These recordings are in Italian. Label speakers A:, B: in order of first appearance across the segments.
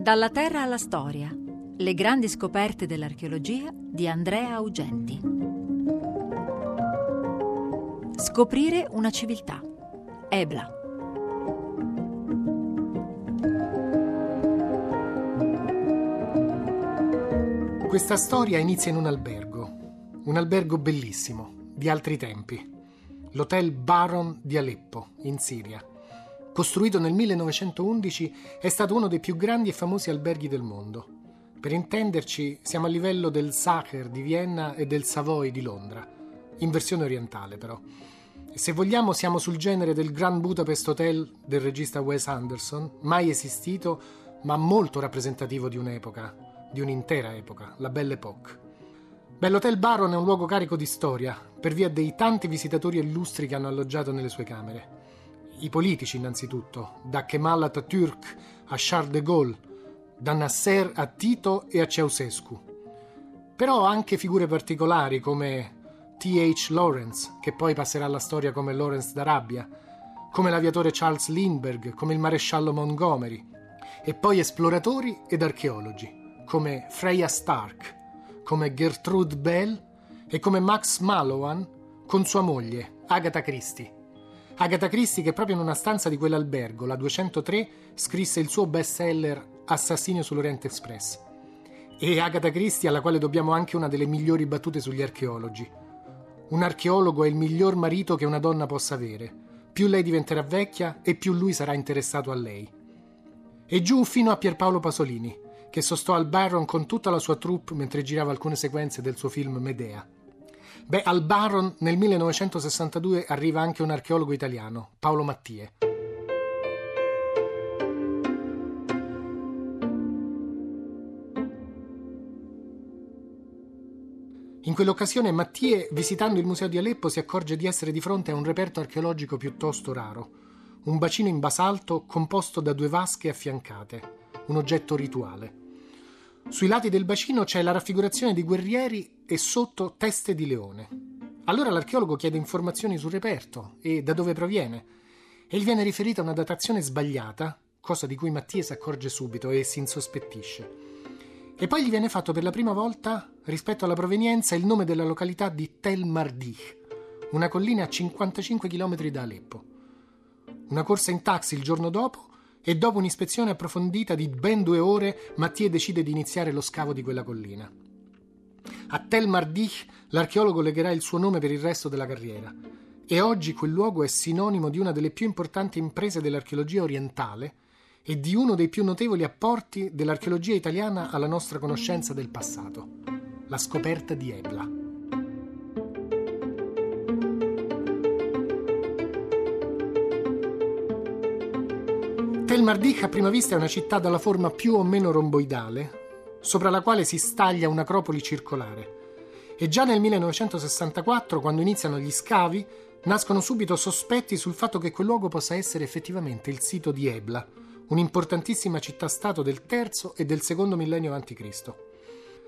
A: Dalla terra alla storia. Le grandi scoperte dell'archeologia di Andrea Augenti. Scoprire una civiltà. Ebla.
B: Questa storia inizia in un albergo, un albergo bellissimo, di altri tempi, l'Hotel Baron di Aleppo, in Siria. Costruito nel 1911, è stato uno dei più grandi e famosi alberghi del mondo. Per intenderci, siamo a livello del Sacher di Vienna e del Savoy di Londra, in versione orientale però. E se vogliamo, siamo sul genere del Grand Budapest Hotel del regista Wes Anderson, mai esistito, ma molto rappresentativo di un'epoca, di un'intera epoca, la Belle Époque. Bell'Hotel Baron è un luogo carico di storia, per via dei tanti visitatori illustri che hanno alloggiato nelle sue camere i politici innanzitutto, da Kemal Atatürk a Charles de Gaulle, da Nasser a Tito e a Ceausescu. Però anche figure particolari come T.H. Lawrence, che poi passerà alla storia come Lawrence d'Arabia, come l'aviatore Charles Lindbergh, come il maresciallo Montgomery, e poi esploratori ed archeologi, come Freya Stark, come Gertrude Bell e come Max Mallowan con sua moglie, Agatha Christie. Agatha Christie che proprio in una stanza di quell'albergo, la 203, scrisse il suo bestseller Assassinio sull'Oriente Express. E Agatha Christie alla quale dobbiamo anche una delle migliori battute sugli archeologi. Un archeologo è il miglior marito che una donna possa avere. Più lei diventerà vecchia e più lui sarà interessato a lei. E giù fino a Pierpaolo Pasolini, che sostò al Baron con tutta la sua troupe mentre girava alcune sequenze del suo film Medea. Beh, al Baron nel 1962 arriva anche un archeologo italiano, Paolo Mattie. In quell'occasione Mattie, visitando il museo di Aleppo, si accorge di essere di fronte a un reperto archeologico piuttosto raro, un bacino in basalto composto da due vasche affiancate, un oggetto rituale. Sui lati del bacino c'è la raffigurazione di guerrieri e sotto teste di leone. Allora l'archeologo chiede informazioni sul reperto e da dove proviene. E gli viene riferita una datazione sbagliata, cosa di cui Mattia si accorge subito e si insospettisce. E poi gli viene fatto per la prima volta, rispetto alla provenienza, il nome della località di Tel Mardih, una collina a 55 km da Aleppo. Una corsa in taxi il giorno dopo e dopo un'ispezione approfondita di ben due ore, Mattie decide di iniziare lo scavo di quella collina. A Tel Mardih l'archeologo legherà il suo nome per il resto della carriera e oggi quel luogo è sinonimo di una delle più importanti imprese dell'archeologia orientale e di uno dei più notevoli apporti dell'archeologia italiana alla nostra conoscenza del passato, la scoperta di Ebla. Tel Mardich a prima vista è una città dalla forma più o meno romboidale, sopra la quale si staglia un'acropoli circolare. E già nel 1964, quando iniziano gli scavi, nascono subito sospetti sul fatto che quel luogo possa essere effettivamente il sito di Ebla, un'importantissima città-stato del terzo e del secondo millennio a.C.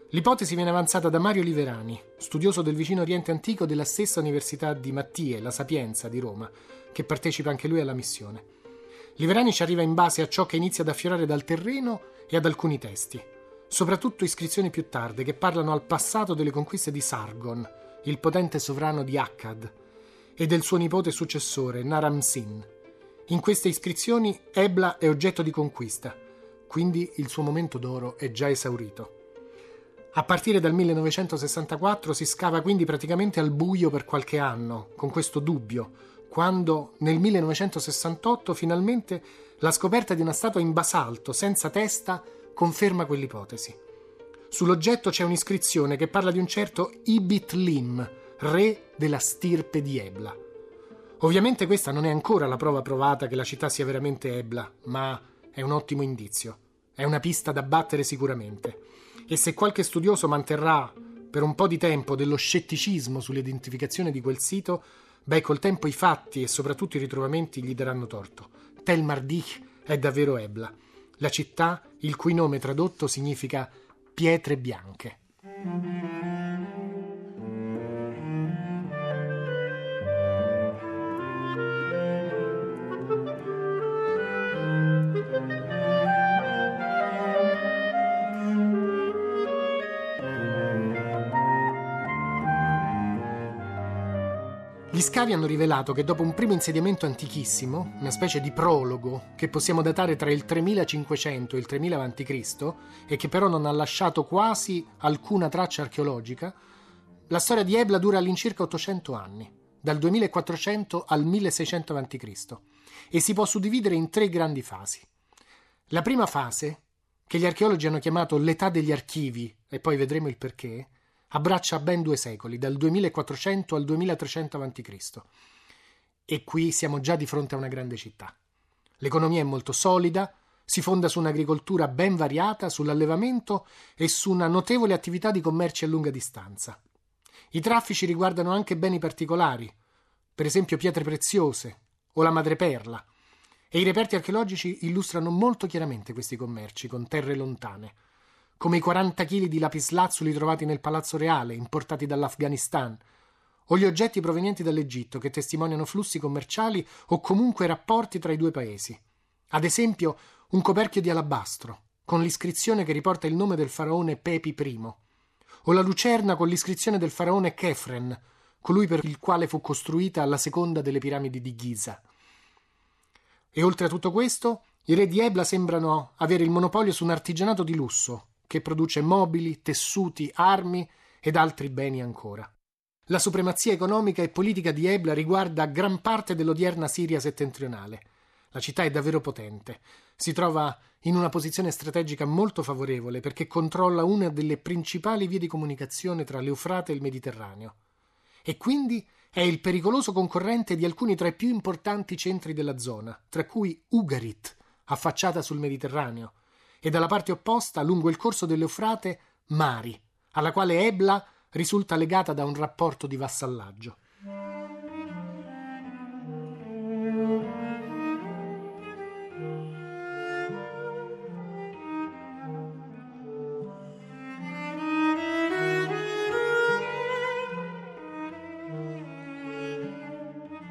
B: L'ipotesi viene avanzata da Mario Liverani, studioso del vicino Oriente Antico della stessa Università di Mattie, la Sapienza di Roma, che partecipa anche lui alla missione. Liverani ci arriva in base a ciò che inizia ad affiorare dal terreno e ad alcuni testi, soprattutto iscrizioni più tarde che parlano al passato delle conquiste di Sargon, il potente sovrano di Akkad, e del suo nipote successore Naram Sin. In queste iscrizioni Ebla è oggetto di conquista, quindi il suo momento d'oro è già esaurito. A partire dal 1964 si scava quindi praticamente al buio per qualche anno, con questo dubbio, quando nel 1968 finalmente la scoperta di una statua in basalto senza testa conferma quell'ipotesi. Sull'oggetto c'è un'iscrizione che parla di un certo Ibit Lim, re della stirpe di Ebla. Ovviamente questa non è ancora la prova provata che la città sia veramente Ebla, ma è un ottimo indizio. È una pista da battere sicuramente. E se qualche studioso manterrà per un po' di tempo dello scetticismo sull'identificazione di quel sito, Beh, col tempo i fatti e soprattutto i ritrovamenti gli daranno torto. Tel Mardich è davvero Ebla, la città il cui nome tradotto significa pietre bianche. Scavi hanno rivelato che dopo un primo insediamento antichissimo, una specie di prologo che possiamo datare tra il 3500 e il 3000 a.C. e che però non ha lasciato quasi alcuna traccia archeologica, la storia di Ebla dura all'incirca 800 anni, dal 2400 al 1600 a.C. e si può suddividere in tre grandi fasi. La prima fase, che gli archeologi hanno chiamato l'età degli archivi, e poi vedremo il perché, abbraccia ben due secoli, dal 2400 al 2300 a.C. E qui siamo già di fronte a una grande città. L'economia è molto solida, si fonda su un'agricoltura ben variata, sull'allevamento e su una notevole attività di commerci a lunga distanza. I traffici riguardano anche beni particolari, per esempio pietre preziose o la madreperla, e i reperti archeologici illustrano molto chiaramente questi commerci con terre lontane come i 40 kg di lapislazzuli trovati nel Palazzo Reale, importati dall'Afghanistan, o gli oggetti provenienti dall'Egitto che testimoniano flussi commerciali o comunque rapporti tra i due paesi. Ad esempio, un coperchio di alabastro, con l'iscrizione che riporta il nome del faraone Pepi I, o la lucerna con l'iscrizione del faraone Kefren, colui per il quale fu costruita la seconda delle piramidi di Giza. E oltre a tutto questo, i re di Ebla sembrano avere il monopolio su un artigianato di lusso, che produce mobili, tessuti, armi ed altri beni ancora. La supremazia economica e politica di Ebla riguarda gran parte dell'odierna Siria settentrionale. La città è davvero potente. Si trova in una posizione strategica molto favorevole perché controlla una delle principali vie di comunicazione tra l'Eufrate e il Mediterraneo. E quindi è il pericoloso concorrente di alcuni tra i più importanti centri della zona, tra cui Ugarit, affacciata sul Mediterraneo, e dalla parte opposta, lungo il corso dell'Eufrate, Mari, alla quale Ebla risulta legata da un rapporto di vassallaggio.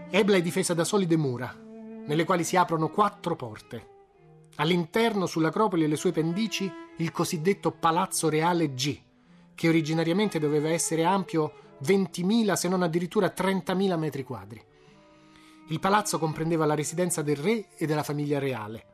B: Ebla è difesa da solide mura, nelle quali si aprono quattro porte. All'interno, sull'Acropoli e le sue pendici, il cosiddetto Palazzo Reale G, che originariamente doveva essere ampio 20.000 se non addirittura 30.000 metri quadri. Il palazzo comprendeva la residenza del re e della famiglia reale,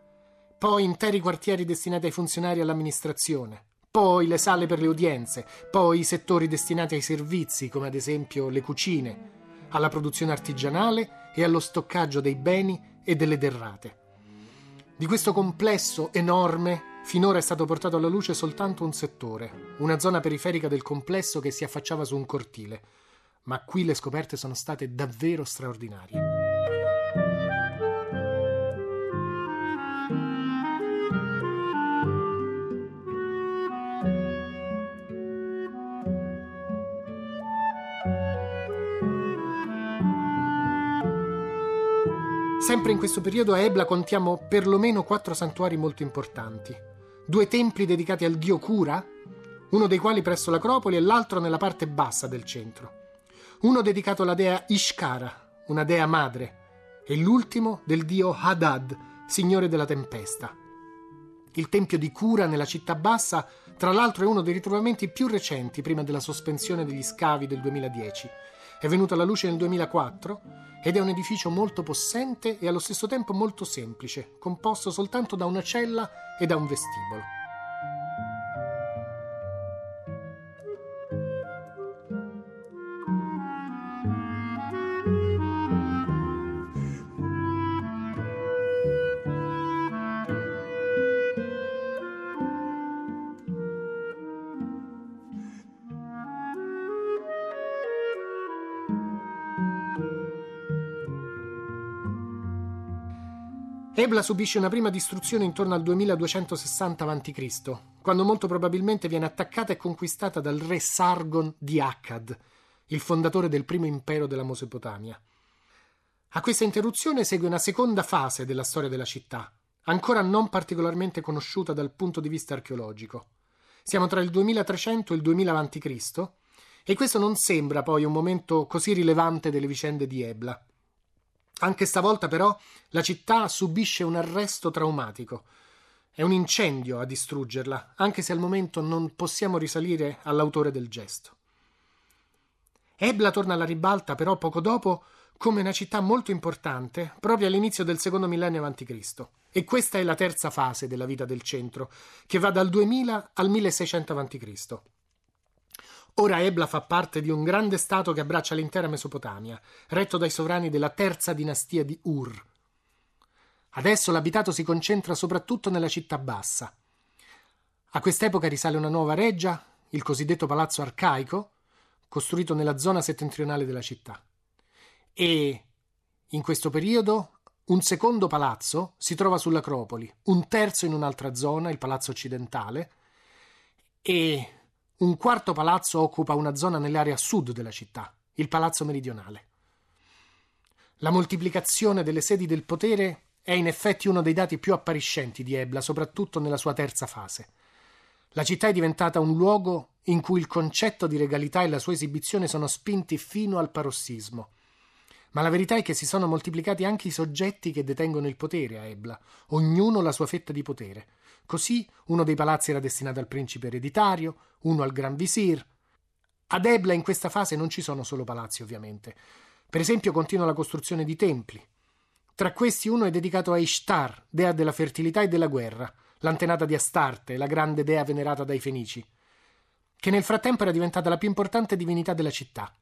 B: poi interi quartieri destinati ai funzionari e all'amministrazione, poi le sale per le udienze, poi i settori destinati ai servizi, come ad esempio le cucine, alla produzione artigianale e allo stoccaggio dei beni e delle derrate. Di questo complesso enorme finora è stato portato alla luce soltanto un settore, una zona periferica del complesso che si affacciava su un cortile, ma qui le scoperte sono state davvero straordinarie. Sempre in questo periodo a Ebla contiamo perlomeno quattro santuari molto importanti. Due templi dedicati al dio Cura, uno dei quali presso l'Acropoli e l'altro nella parte bassa del centro. Uno dedicato alla dea Ishkara, una dea madre, e l'ultimo del dio Hadad, signore della tempesta. Il tempio di Cura nella città bassa, tra l'altro, è uno dei ritrovamenti più recenti prima della sospensione degli scavi del 2010 è venuto alla luce nel 2004 ed è un edificio molto possente e allo stesso tempo molto semplice, composto soltanto da una cella e da un vestibolo. Ebla subisce una prima distruzione intorno al 2260 a.C., quando molto probabilmente viene attaccata e conquistata dal re Sargon di Akkad, il fondatore del primo impero della Mesopotamia. A questa interruzione segue una seconda fase della storia della città, ancora non particolarmente conosciuta dal punto di vista archeologico. Siamo tra il 2300 e il 2000 a.C., e questo non sembra poi un momento così rilevante delle vicende di Ebla. Anche stavolta però la città subisce un arresto traumatico. È un incendio a distruggerla, anche se al momento non possiamo risalire all'autore del gesto. Ebla torna alla ribalta però poco dopo come una città molto importante proprio all'inizio del secondo millennio a.C. E questa è la terza fase della vita del centro, che va dal 2000 al 1600 a.C. Ora Ebla fa parte di un grande stato che abbraccia l'intera Mesopotamia, retto dai sovrani della terza dinastia di Ur. Adesso l'abitato si concentra soprattutto nella città bassa. A quest'epoca risale una nuova reggia, il cosiddetto palazzo arcaico, costruito nella zona settentrionale della città. E in questo periodo un secondo palazzo si trova sull'Acropoli, un terzo in un'altra zona, il palazzo occidentale, e un quarto palazzo occupa una zona nell'area sud della città, il palazzo meridionale. La moltiplicazione delle sedi del potere è in effetti uno dei dati più appariscenti di Ebla, soprattutto nella sua terza fase. La città è diventata un luogo in cui il concetto di regalità e la sua esibizione sono spinti fino al parossismo. Ma la verità è che si sono moltiplicati anche i soggetti che detengono il potere a Ebla, ognuno la sua fetta di potere. Così uno dei palazzi era destinato al principe ereditario, uno al gran visir. Ad Ebla in questa fase non ci sono solo palazzi, ovviamente. Per esempio continua la costruzione di templi. Tra questi uno è dedicato a Ishtar, dea della fertilità e della guerra, l'antenata di Astarte, la grande dea venerata dai Fenici, che nel frattempo era diventata la più importante divinità della città.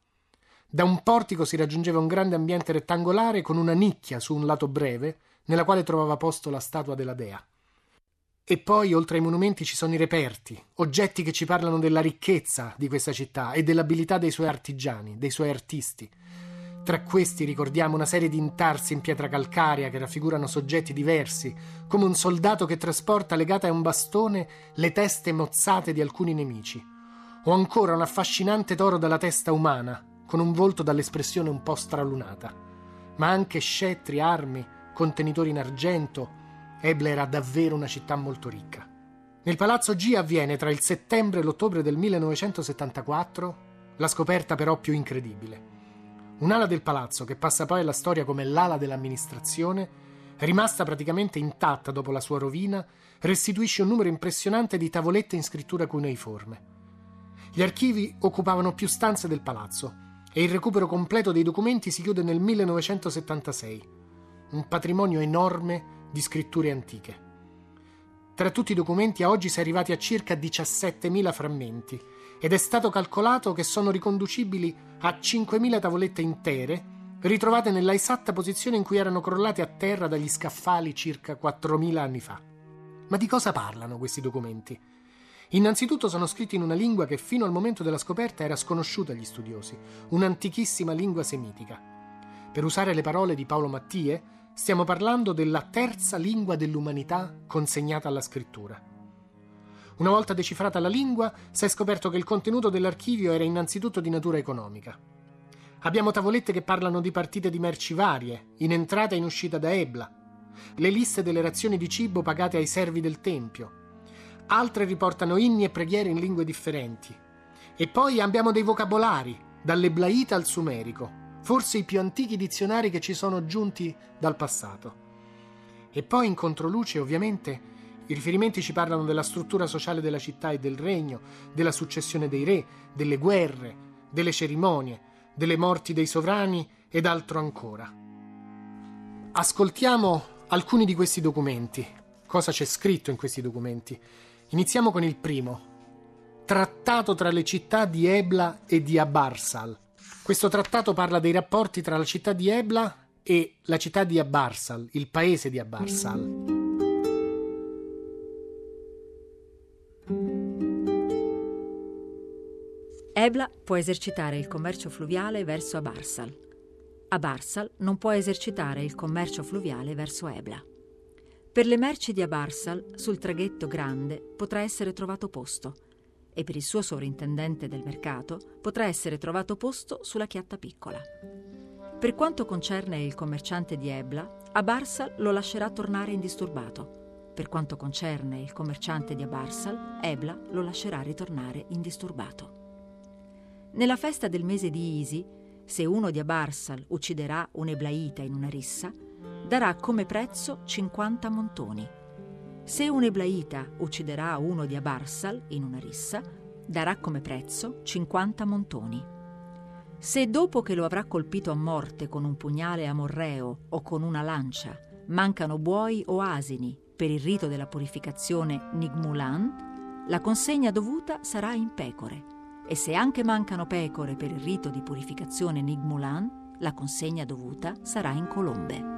B: Da un portico si raggiungeva un grande ambiente rettangolare con una nicchia su un lato breve, nella quale trovava posto la statua della dea. E poi, oltre ai monumenti, ci sono i reperti, oggetti che ci parlano della ricchezza di questa città e dell'abilità dei suoi artigiani, dei suoi artisti. Tra questi ricordiamo una serie di intarsi in pietra calcarea che raffigurano soggetti diversi, come un soldato che trasporta legate a un bastone le teste mozzate di alcuni nemici, o ancora un affascinante toro dalla testa umana, con un volto dall'espressione un po' stralunata, ma anche scettri, armi, contenitori in argento, Ebla era davvero una città molto ricca. Nel palazzo G avviene tra il settembre e l'ottobre del 1974 la scoperta però più incredibile. Un'ala del palazzo, che passa poi alla storia come l'ala dell'amministrazione, rimasta praticamente intatta dopo la sua rovina, restituisce un numero impressionante di tavolette in scrittura cuneiforme. Gli archivi occupavano più stanze del palazzo e il recupero completo dei documenti si chiude nel 1976. Un patrimonio enorme di scritture antiche. Tra tutti i documenti a oggi si è arrivati a circa 17.000 frammenti ed è stato calcolato che sono riconducibili a 5.000 tavolette intere ritrovate nella esatta posizione in cui erano crollate a terra dagli scaffali circa 4.000 anni fa. Ma di cosa parlano questi documenti? Innanzitutto sono scritti in una lingua che fino al momento della scoperta era sconosciuta agli studiosi, un'antichissima lingua semitica. Per usare le parole di Paolo Mattie, Stiamo parlando della terza lingua dell'umanità consegnata alla scrittura. Una volta decifrata la lingua, si è scoperto che il contenuto dell'archivio era innanzitutto di natura economica. Abbiamo tavolette che parlano di partite di merci varie, in entrata e in uscita da Ebla, le liste delle razioni di cibo pagate ai servi del tempio. Altre riportano inni e preghiere in lingue differenti. E poi abbiamo dei vocabolari, dall'eblaita al sumerico, forse i più antichi dizionari che ci sono giunti dal passato. E poi in controluce, ovviamente, i riferimenti ci parlano della struttura sociale della città e del regno, della successione dei re, delle guerre, delle cerimonie, delle morti dei sovrani ed altro ancora. Ascoltiamo alcuni di questi documenti. Cosa c'è scritto in questi documenti? Iniziamo con il primo. Trattato tra le città di Ebla e di Abarsal, questo trattato parla dei rapporti tra la città di Ebla e la città di Abarsal, il paese di Abarsal.
A: Ebla può esercitare il commercio fluviale verso Abarsal. Abarsal non può esercitare il commercio fluviale verso Ebla. Per le merci di Abarsal, sul traghetto grande potrà essere trovato posto, e per il suo sovrintendente del mercato potrà essere trovato posto sulla chiatta piccola. Per quanto concerne il commerciante di Ebla, Abarsal lo lascerà tornare indisturbato. Per quanto concerne il commerciante di Abarsal, Ebla lo lascerà ritornare indisturbato. Nella festa del mese di Isi, se uno di Abarsal ucciderà un'eblaita in una rissa, darà come prezzo 50 montoni se un Eblaita ucciderà uno di Abarsal in una rissa, darà come prezzo 50 montoni. Se dopo che lo avrà colpito a morte con un pugnale amorreo o con una lancia mancano buoi o asini per il rito della purificazione Nigmulan, la consegna dovuta sarà in pecore. E se anche mancano pecore per il rito di purificazione Nigmulan, la consegna dovuta sarà in colombe.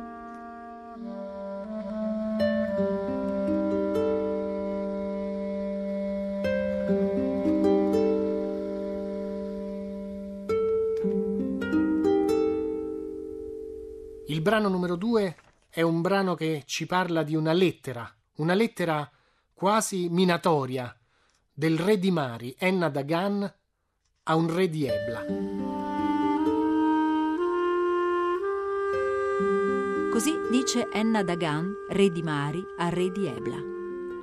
B: Brano numero due è un brano che ci parla di una lettera, una lettera quasi minatoria del re di Mari, Enna Dagan, a un re di Ebla.
A: Così dice Enna Dagan, re di Mari, al re di Ebla.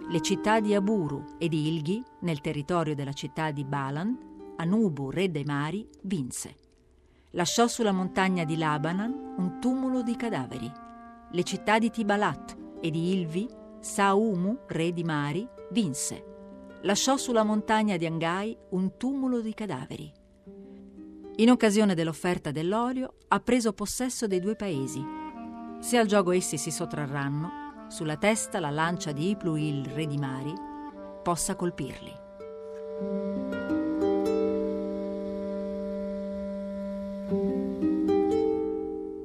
A: Le città di Aburu e di Ilghi, nel territorio della città di Balan, Anubu, re dei mari, vinse. Lasciò sulla montagna di Labanan un tumulo di cadaveri. Le città di Tibalat e di Ilvi, Saumu, re di Mari, vinse. Lasciò sulla montagna di Angai un tumulo di cadaveri. In occasione dell'offerta dell'olio ha preso possesso dei due paesi. Se al gioco essi si sottrarranno, sulla testa la lancia di Ipluil, re di Mari, possa colpirli.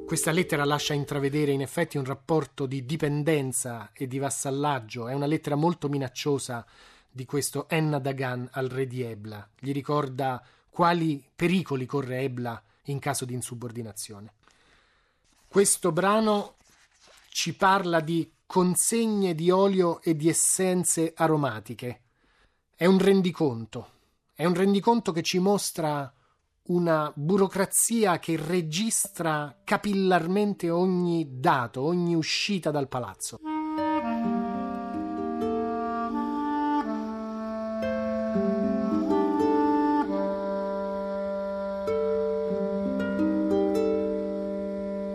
B: Questa lettera lascia intravedere in effetti un rapporto di dipendenza e di vassallaggio, è una lettera molto minacciosa di questo Enna Dagan al re di Ebla. Gli ricorda quali pericoli corre Ebla in caso di insubordinazione. Questo brano ci parla di consegne di olio e di essenze aromatiche. È un rendiconto, è un rendiconto che ci mostra una burocrazia che registra capillarmente ogni dato, ogni uscita dal palazzo.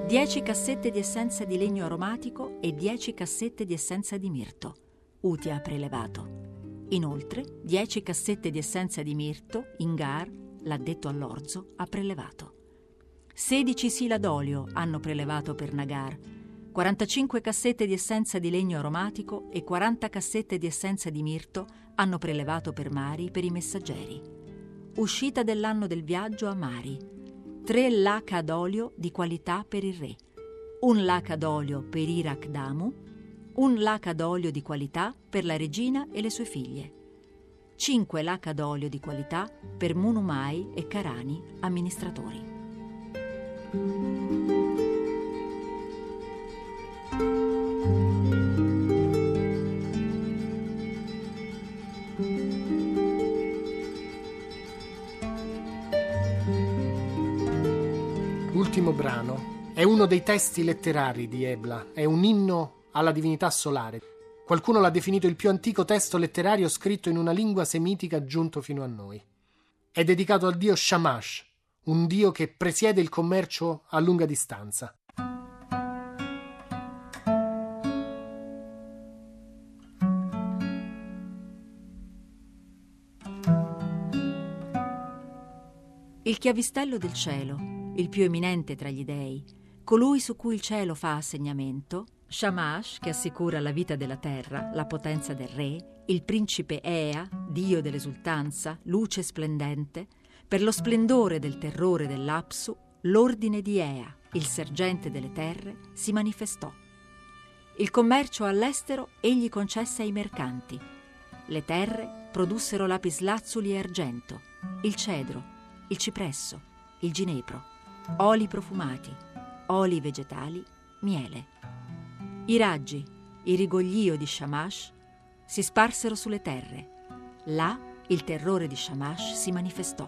A: Dieci cassette di essenza di legno aromatico e dieci cassette di essenza di mirto. Uti ha prelevato. Inoltre, dieci cassette di essenza di mirto, Ingar, l'addetto all'orzo, ha prelevato. 16 sila d'olio hanno prelevato per Nagar, 45 cassette di essenza di legno aromatico e 40 cassette di essenza di mirto hanno prelevato per Mari per i messaggeri. Uscita dell'anno del viaggio a Mari. 3 laca d'olio di qualità per il re. Un laca d'olio per Irak Damu. Un laca d'olio di qualità per la regina e le sue figlie. 5 laca d'olio di qualità per Munumai e Karani, amministratori.
B: L'ultimo brano è uno dei testi letterari di Ebla, è un inno alla divinità solare. Qualcuno l'ha definito il più antico testo letterario scritto in una lingua semitica giunto fino a noi. È dedicato al dio Shamash, un dio che presiede il commercio a lunga distanza.
A: Il chiavistello del cielo, il più eminente tra gli dei, colui su cui il cielo fa assegnamento, Shamash, che assicura la vita della terra, la potenza del re, il principe Ea, dio dell'esultanza, luce splendente, per lo splendore del terrore dell'Apsu, l'ordine di Ea, il sergente delle terre, si manifestò. Il commercio all'estero egli concesse ai mercanti. Le terre produssero lapislazzuli e argento, il cedro, il cipresso, il ginepro, oli profumati, oli vegetali, miele. I raggi, i rigoglio di Shamash si sparsero sulle terre. Là il terrore di Shamash si manifestò.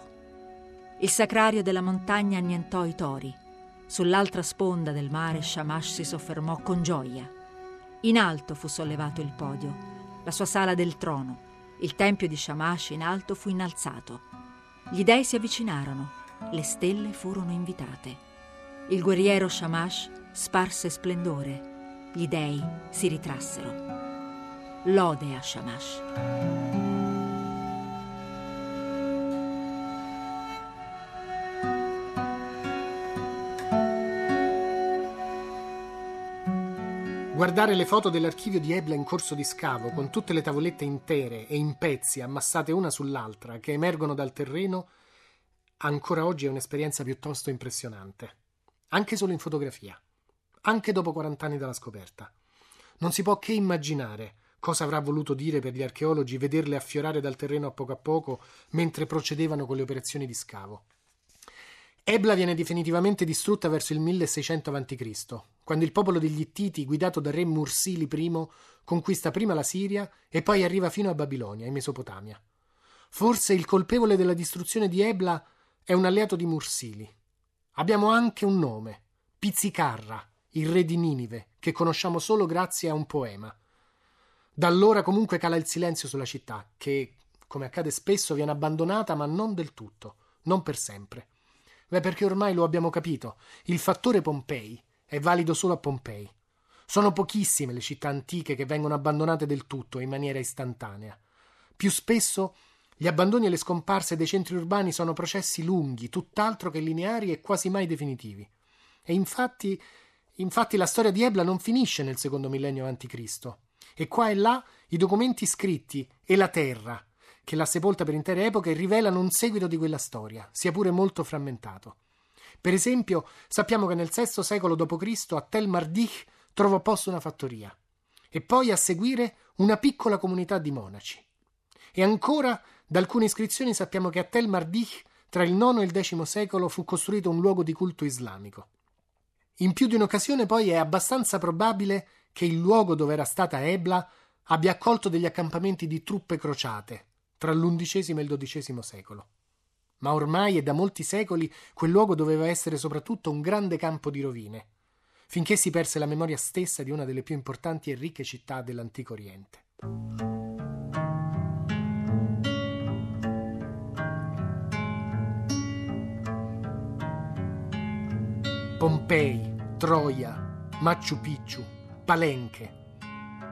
A: Il sacrario della montagna annientò i tori. Sull'altra sponda del mare Shamash si soffermò con gioia. In alto fu sollevato il podio, la sua sala del trono. Il tempio di Shamash in alto fu innalzato. Gli dei si avvicinarono, le stelle furono invitate. Il guerriero Shamash sparse splendore gli dei si ritrassero. Lode a Shamash.
B: Guardare le foto dell'archivio di Ebla in corso di scavo, con tutte le tavolette intere e in pezzi ammassate una sull'altra che emergono dal terreno, ancora oggi è un'esperienza piuttosto impressionante, anche solo in fotografia. Anche dopo 40 anni dalla scoperta. Non si può che immaginare cosa avrà voluto dire per gli archeologi vederle affiorare dal terreno a poco a poco mentre procedevano con le operazioni di scavo. Ebla viene definitivamente distrutta verso il 1600 a.C., quando il popolo degli Ittiti, guidato da re Mursili I, conquista prima la Siria e poi arriva fino a Babilonia, in Mesopotamia. Forse il colpevole della distruzione di Ebla è un alleato di Mursili. Abbiamo anche un nome, Pizzicarra, il re di Ninive, che conosciamo solo grazie a un poema. Da allora comunque cala il silenzio sulla città, che, come accade spesso, viene abbandonata, ma non del tutto, non per sempre. Beh, perché ormai lo abbiamo capito, il fattore Pompei è valido solo a Pompei. Sono pochissime le città antiche che vengono abbandonate del tutto in maniera istantanea. Più spesso gli abbandoni e le scomparse dei centri urbani sono processi lunghi, tutt'altro che lineari e quasi mai definitivi. E infatti, infatti la storia di Ebla non finisce nel secondo millennio a.C. E qua e là i documenti scritti e la terra che l'ha sepolta per intere epoche rivelano un seguito di quella storia, sia pure molto frammentato. Per esempio, sappiamo che nel VI secolo d.C. a Tel Mardich trovò posto una fattoria e poi a seguire una piccola comunità di monaci. E ancora, da alcune iscrizioni sappiamo che a Tel Mardich tra il IX e il X secolo fu costruito un luogo di culto islamico. In più di un'occasione poi è abbastanza probabile che il luogo dove era stata Ebla abbia accolto degli accampamenti di truppe crociate, tra l'undicesimo e il dodicesimo secolo. Ma ormai e da molti secoli quel luogo doveva essere soprattutto un grande campo di rovine, finché si perse la memoria stessa di una delle più importanti e ricche città dell'antico Oriente. Pompei, Troia, Machu Picchu, Palenche,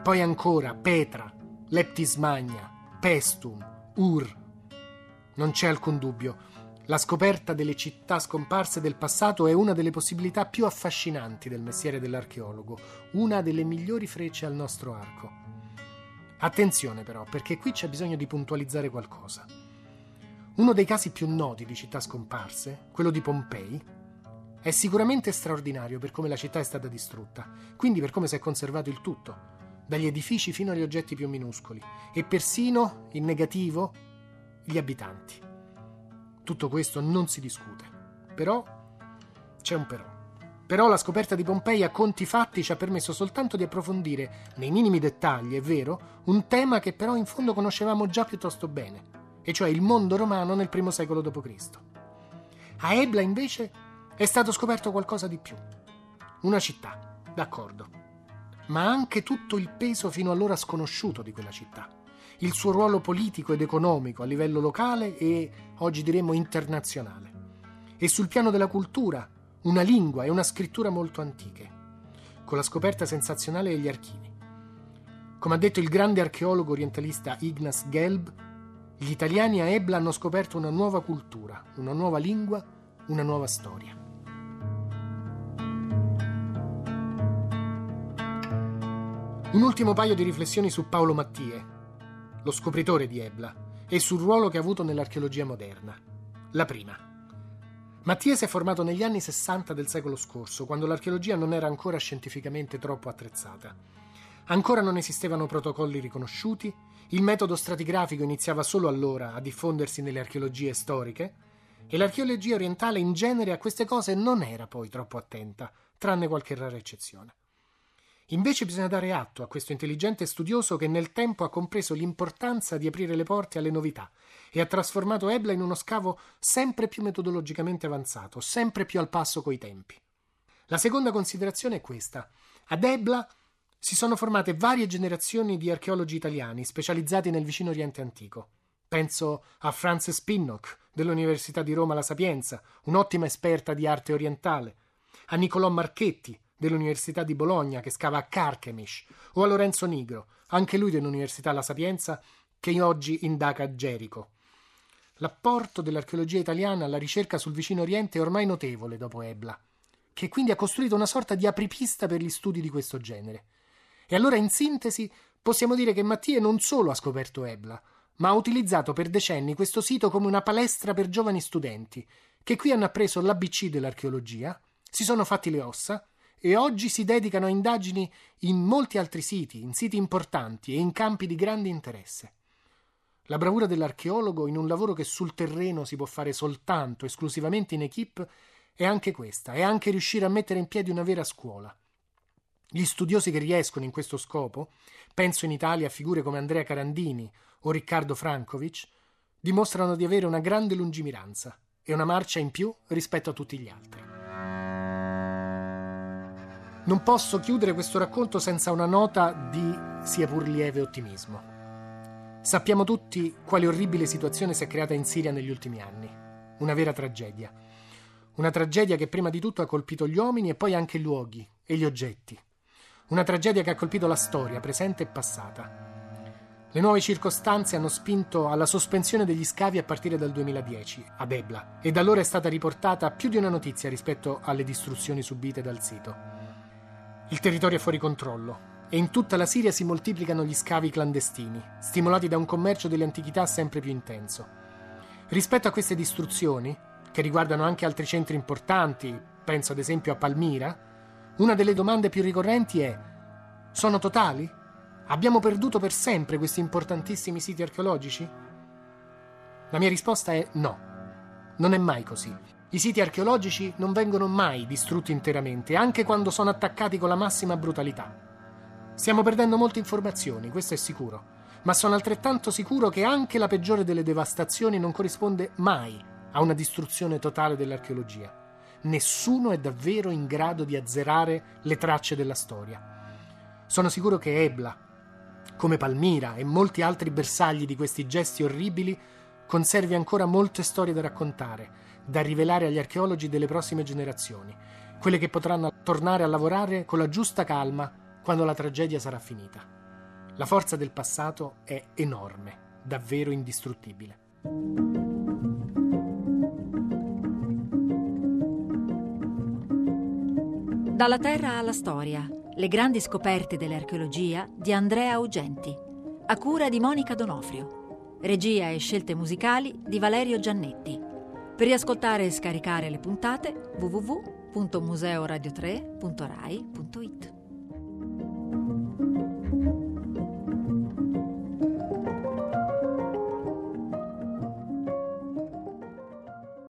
B: poi ancora Petra, Leptis Magna, Pestum, Ur. Non c'è alcun dubbio. La scoperta delle città scomparse del passato è una delle possibilità più affascinanti del mestiere dell'archeologo, una delle migliori frecce al nostro arco. Attenzione però, perché qui c'è bisogno di puntualizzare qualcosa. Uno dei casi più noti di città scomparse, quello di Pompei, è sicuramente straordinario per come la città è stata distrutta, quindi per come si è conservato il tutto dagli edifici fino agli oggetti più minuscoli e persino, in negativo, gli abitanti. Tutto questo non si discute. Però c'è un però. Però la scoperta di Pompei a conti fatti ci ha permesso soltanto di approfondire, nei minimi dettagli, è vero, un tema che però in fondo conoscevamo già piuttosto bene, e cioè il mondo romano nel primo secolo d.C. A Ebla invece è stato scoperto qualcosa di più. Una città, d'accordo ma anche tutto il peso fino allora sconosciuto di quella città, il suo ruolo politico ed economico a livello locale e oggi diremmo internazionale, e sul piano della cultura, una lingua e una scrittura molto antiche, con la scoperta sensazionale degli archivi. Come ha detto il grande archeologo orientalista Ignaz Gelb, gli italiani a Ebla hanno scoperto una nuova cultura, una nuova lingua, una nuova storia. Un ultimo paio di riflessioni su Paolo Mattie, lo scopritore di Ebla, e sul ruolo che ha avuto nell'archeologia moderna. La prima. Mattie si è formato negli anni 60 del secolo scorso, quando l'archeologia non era ancora scientificamente troppo attrezzata. Ancora non esistevano protocolli riconosciuti, il metodo stratigrafico iniziava solo allora a diffondersi nelle archeologie storiche, e l'archeologia orientale in genere a queste cose non era poi troppo attenta, tranne qualche rara eccezione. Invece bisogna dare atto a questo intelligente studioso che nel tempo ha compreso l'importanza di aprire le porte alle novità e ha trasformato Ebla in uno scavo sempre più metodologicamente avanzato, sempre più al passo coi tempi. La seconda considerazione è questa. Ad Ebla si sono formate varie generazioni di archeologi italiani specializzati nel vicino Oriente antico. Penso a Frances Pinnock dell'Università di Roma La Sapienza, un'ottima esperta di arte orientale, a Nicolò Marchetti, dell'Università di Bologna che scava a Carchemish, o a Lorenzo Nigro, anche lui dell'Università La Sapienza, che oggi indaga Gerico. L'apporto dell'archeologia italiana alla ricerca sul vicino Oriente è ormai notevole dopo Ebla, che quindi ha costruito una sorta di apripista per gli studi di questo genere. E allora, in sintesi, possiamo dire che Mattie non solo ha scoperto Ebla, ma ha utilizzato per decenni questo sito come una palestra per giovani studenti, che qui hanno appreso l'ABC dell'archeologia, si sono fatti le ossa e oggi si dedicano a indagini in molti altri siti, in siti importanti e in campi di grande interesse. La bravura dell'archeologo in un lavoro che sul terreno si può fare soltanto, esclusivamente in equip, è anche questa, è anche riuscire a mettere in piedi una vera scuola. Gli studiosi che riescono in questo scopo, penso in Italia a figure come Andrea Carandini o Riccardo Frankovic, dimostrano di avere una grande lungimiranza e una marcia in più rispetto a tutti gli altri. Non posso chiudere questo racconto senza una nota di sia pur lieve ottimismo. Sappiamo tutti quale orribile situazione si è creata in Siria negli ultimi anni. Una vera tragedia. Una tragedia che prima di tutto ha colpito gli uomini e poi anche i luoghi e gli oggetti. Una tragedia che ha colpito la storia, presente e passata. Le nuove circostanze hanno spinto alla sospensione degli scavi a partire dal 2010 ad Ebla e da allora è stata riportata più di una notizia rispetto alle distruzioni subite dal sito. Il territorio è fuori controllo, e in tutta la Siria si moltiplicano gli scavi clandestini, stimolati da un commercio delle antichità sempre più intenso. Rispetto a queste distruzioni, che riguardano anche altri centri importanti, penso ad esempio a Palmira, una delle domande più ricorrenti è: sono totali? Abbiamo perduto per sempre questi importantissimi siti archeologici? La mia risposta è no. Non è mai così. I siti archeologici non vengono mai distrutti interamente, anche quando sono attaccati con la massima brutalità. Stiamo perdendo molte informazioni, questo è sicuro, ma sono altrettanto sicuro che anche la peggiore delle devastazioni non corrisponde mai a una distruzione totale dell'archeologia. Nessuno è davvero in grado di azzerare le tracce della storia. Sono sicuro che Ebla, come Palmira e molti altri bersagli di questi gesti orribili, conservi ancora molte storie da raccontare, da rivelare agli archeologi delle prossime generazioni, quelle che potranno tornare a lavorare con la giusta calma quando la tragedia sarà finita. La forza del passato è enorme, davvero indistruttibile.
A: Dalla terra alla storia, le grandi scoperte dell'archeologia di Andrea Augenti, a cura di Monica Donofrio, regia e scelte musicali di Valerio Giannetti. Per riascoltare e scaricare le puntate www.museoradio3.rai.it